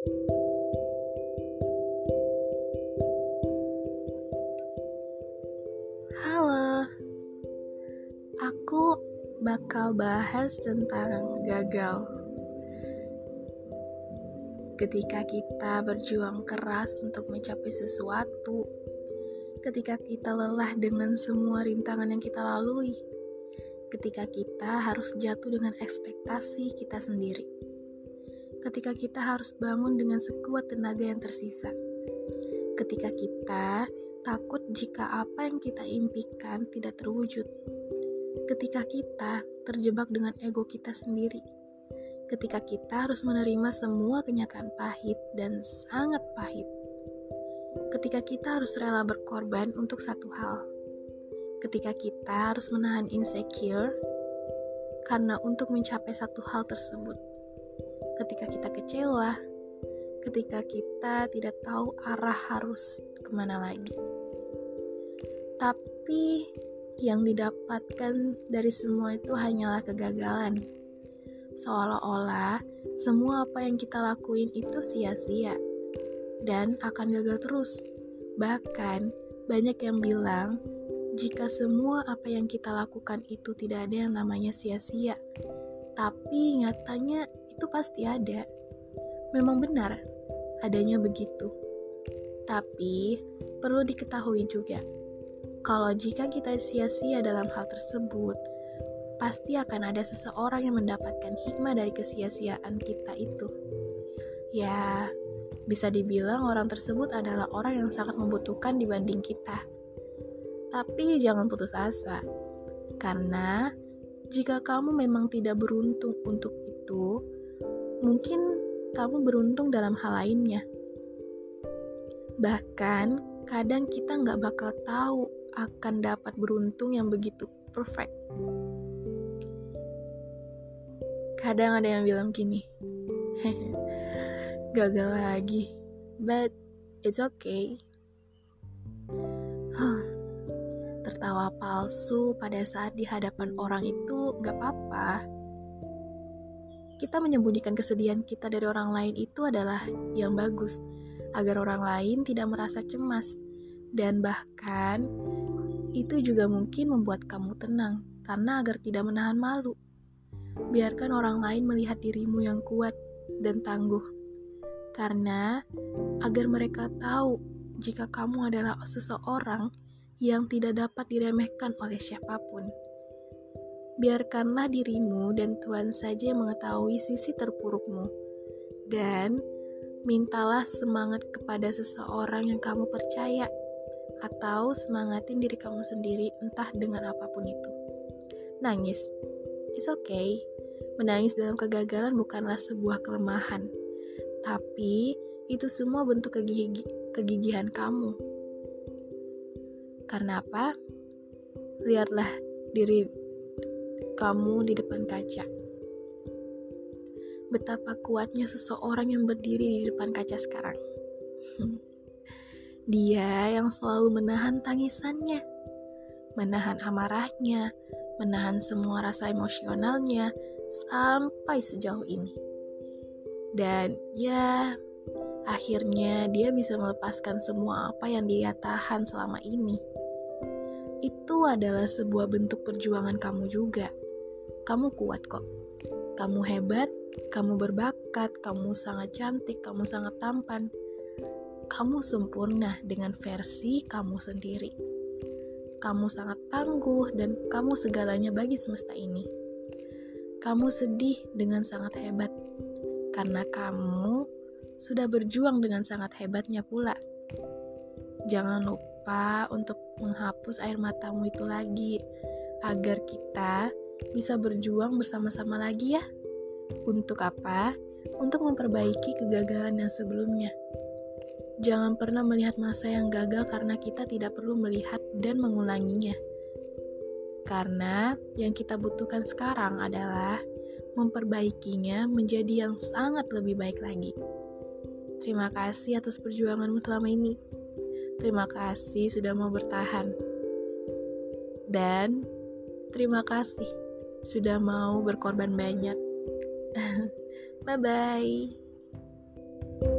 Halo, aku bakal bahas tentang gagal. Ketika kita berjuang keras untuk mencapai sesuatu, ketika kita lelah dengan semua rintangan yang kita lalui, ketika kita harus jatuh dengan ekspektasi kita sendiri, ketika kita harus bangun dengan sekuat tenaga yang tersisa, ketika kita takut jika apa yang kita impikan tidak terwujud, ketika kita terjebak dengan ego kita sendiri, ketika kita harus menerima semua kenyataan pahit dan sangat pahit, ketika kita harus rela berkorban untuk satu hal. Ketika kita harus menahan insecure karena untuk mencapai satu hal tersebut. Ketika kita kecewa, ketika kita tidak tahu arah harus ke mana lagi. Tapi yang didapatkan dari semua itu hanyalah kegagalan. Seolah-olah semua apa yang kita lakuin itu sia-sia dan akan gagal terus. Bahkan banyak yang bilang jika semua apa yang kita lakukan itu tidak ada yang namanya sia-sia, tapi nyatanya itu pasti ada. Memang benar, adanya begitu. Tapi perlu diketahui juga, kalau jika kita sia-sia dalam hal tersebut, pasti akan ada seseorang yang mendapatkan hikmah dari kesia-siaan kita itu. Ya, bisa dibilang orang tersebut adalah orang yang sangat membutuhkan dibanding kita. Tapi jangan putus asa, karena jika kamu memang tidak beruntung untuk itu, mungkin kamu beruntung dalam hal lainnya. Bahkan, kadang kita nggak bakal tahu akan dapat beruntung yang begitu perfect. Kadang ada yang bilang gini, gagal lagi, but it's okay. tertawa palsu pada saat di hadapan orang itu gak apa-apa. Kita menyembunyikan kesedihan kita dari orang lain itu adalah yang bagus, agar orang lain tidak merasa cemas. Dan bahkan, itu juga mungkin membuat kamu tenang, karena agar tidak menahan malu. Biarkan orang lain melihat dirimu yang kuat dan tangguh. Karena agar mereka tahu jika kamu adalah seseorang yang tidak dapat diremehkan oleh siapa pun. Biarkanlah dirimu dan Tuhan saja yang mengetahui sisi terpurukmu, dan mintalah semangat kepada seseorang yang kamu percaya, atau semangatin diri kamu sendiri, entah dengan apa pun itu. Nangis, it's okay. Menangis dalam kegagalan bukanlah sebuah kelemahan, tapi itu semua bentuk kegigihan kamu karena apa? Lihatlah diri kamu di depan kaca. Betapa kuatnya seseorang yang berdiri di depan kaca sekarang. Dia yang selalu menahan tangisannya, menahan amarahnya, menahan semua rasa emosionalnya sampai sejauh ini. Dan ya, akhirnya dia bisa melepaskan semua apa yang dia tahan selama ini itu adalah sebuah bentuk perjuangan kamu juga. Kamu kuat kok. Kamu hebat, kamu berbakat, kamu sangat cantik, kamu sangat tampan. Kamu sempurna dengan versi kamu sendiri. Kamu sangat tangguh dan kamu segalanya bagi semesta ini. Kamu sedih dengan sangat hebat karena kamu sudah berjuang dengan sangat hebatnya pula. Jangan lupa untuk menghapus air matamu itu lagi, agar kita bisa berjuang bersama-sama lagi ya. Untuk apa? Untuk memperbaiki kegagalan yang sebelumnya. Jangan pernah melihat masa yang gagal karena kita tidak perlu melihat dan mengulanginya. Karena yang kita butuhkan sekarang adalah memperbaikinya menjadi yang sangat lebih baik lagi. Terima kasih atas perjuanganmu selama ini. Terima kasih sudah mau bertahan. Dan terima kasih sudah mau berkorban banyak. Bye bye.